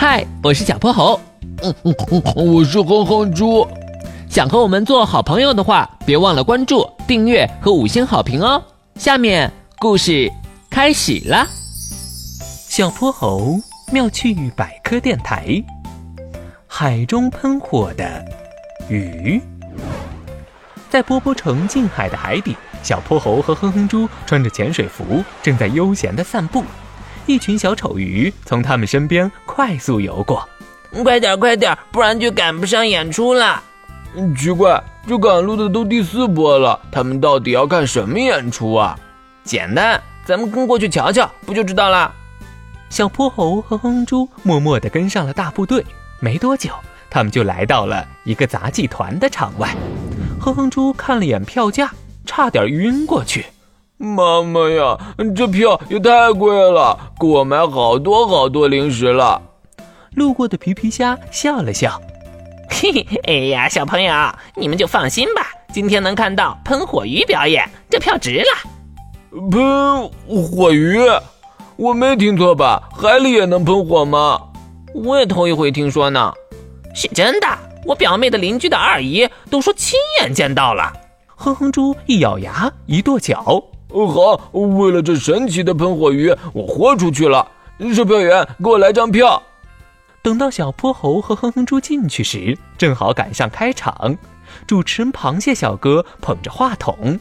嗨，我是小泼猴。嗯嗯嗯，我是哼哼猪。想和我们做好朋友的话，别忘了关注、订阅和五星好评哦。下面故事开始了。小泼猴妙趣百科电台：海中喷火的鱼。在波波城近海的海底，小泼猴和哼哼猪穿着潜水服，正在悠闲的散步。一群小丑鱼从他们身边快速游过，快点快点，不然就赶不上演出了。奇怪，这赶路的都第四波了，他们到底要看什么演出啊？简单，咱们跟过去瞧瞧，不就知道了。小泼猴和哼猪默默地跟上了大部队，没多久，他们就来到了一个杂技团的场外。哼哼猪看了眼票价，差点晕过去。妈妈呀，这票也太贵了，给我买好多好多零食了。路过的皮皮虾笑了笑，嘿嘿，哎呀，小朋友，你们就放心吧，今天能看到喷火鱼表演，这票值了。喷火鱼？我没听错吧？海里也能喷火吗？我也头一回听说呢。是真的，我表妹的邻居的二姨都说亲眼见到了。哼哼猪一咬牙，一跺脚。好，为了这神奇的喷火鱼，我豁出去了。售票员，给我来张票。等到小泼猴和哼哼猪进去时，正好赶上开场。主持人螃蟹小哥捧着话筒：“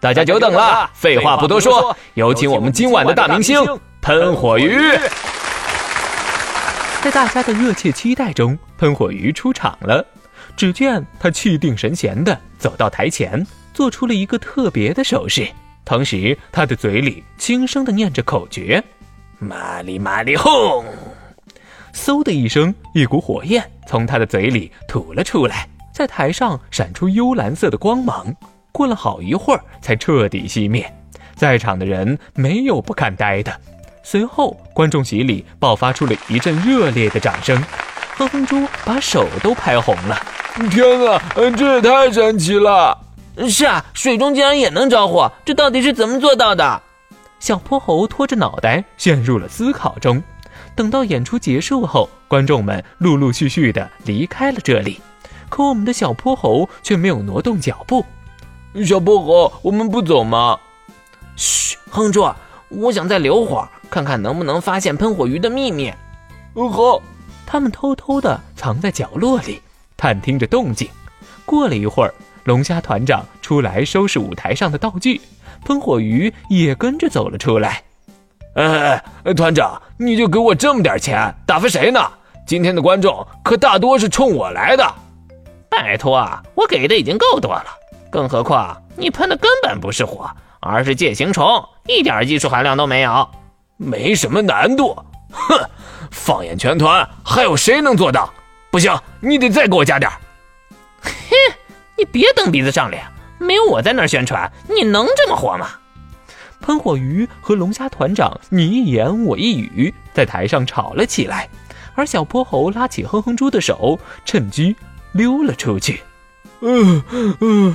大家久等了，废话不多说，有请我们今晚的大明星——喷火鱼。”在大家的热切期待中，喷火鱼出场了。只见他气定神闲地走到台前，做出了一个特别的手势。同时，他的嘴里轻声的念着口诀：“玛丽玛丽轰！”嗖的一声，一股火焰从他的嘴里吐了出来，在台上闪出幽蓝色的光芒。过了好一会儿，才彻底熄灭。在场的人没有不看呆的。随后，观众席里爆发出了一阵热烈的掌声。哼哼猪把手都拍红了。天啊，这也太神奇了！是啊，水中竟然也能着火，这到底是怎么做到的？小泼猴拖着脑袋陷入了思考中。等到演出结束后，观众们陆陆续续的离开了这里，可我们的小泼猴却没有挪动脚步。小泼猴，我们不走吗？嘘，哼住，我想再留会儿，看看能不能发现喷火鱼的秘密。好，他们偷偷的藏在角落里，探听着动静。过了一会儿。龙虾团长出来收拾舞台上的道具，喷火鱼也跟着走了出来。哎，团长，你就给我这么点钱，打发谁呢？今天的观众可大多是冲我来的。拜托啊，我给的已经够多了，更何况你喷的根本不是火，而是介形虫，一点技术含量都没有，没什么难度。哼，放眼全团，还有谁能做到？不行，你得再给我加点。你别蹬鼻子上脸，没有我在那儿宣传，你能这么火吗？喷火鱼和龙虾团长你一言我一语，在台上吵了起来，而小泼猴拉起哼哼猪的手，趁机溜了出去。嗯嗯，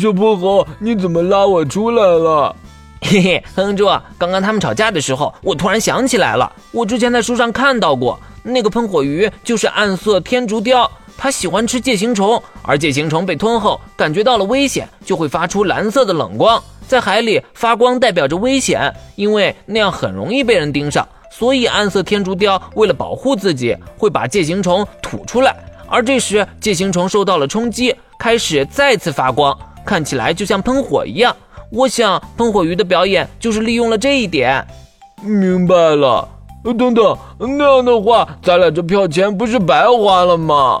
小泼猴，你怎么拉我出来了？嘿嘿，哼哼猪，刚刚他们吵架的时候，我突然想起来了，我之前在书上看到过，那个喷火鱼就是暗色天竺鲷。它喜欢吃介形虫，而介形虫被吞后，感觉到了危险，就会发出蓝色的冷光，在海里发光代表着危险，因为那样很容易被人盯上。所以暗色天竺鲷为了保护自己，会把介形虫吐出来，而这时介形虫受到了冲击，开始再次发光，看起来就像喷火一样。我想喷火鱼的表演就是利用了这一点。明白了。等等，那样的话，咱俩这票钱不是白花了吗？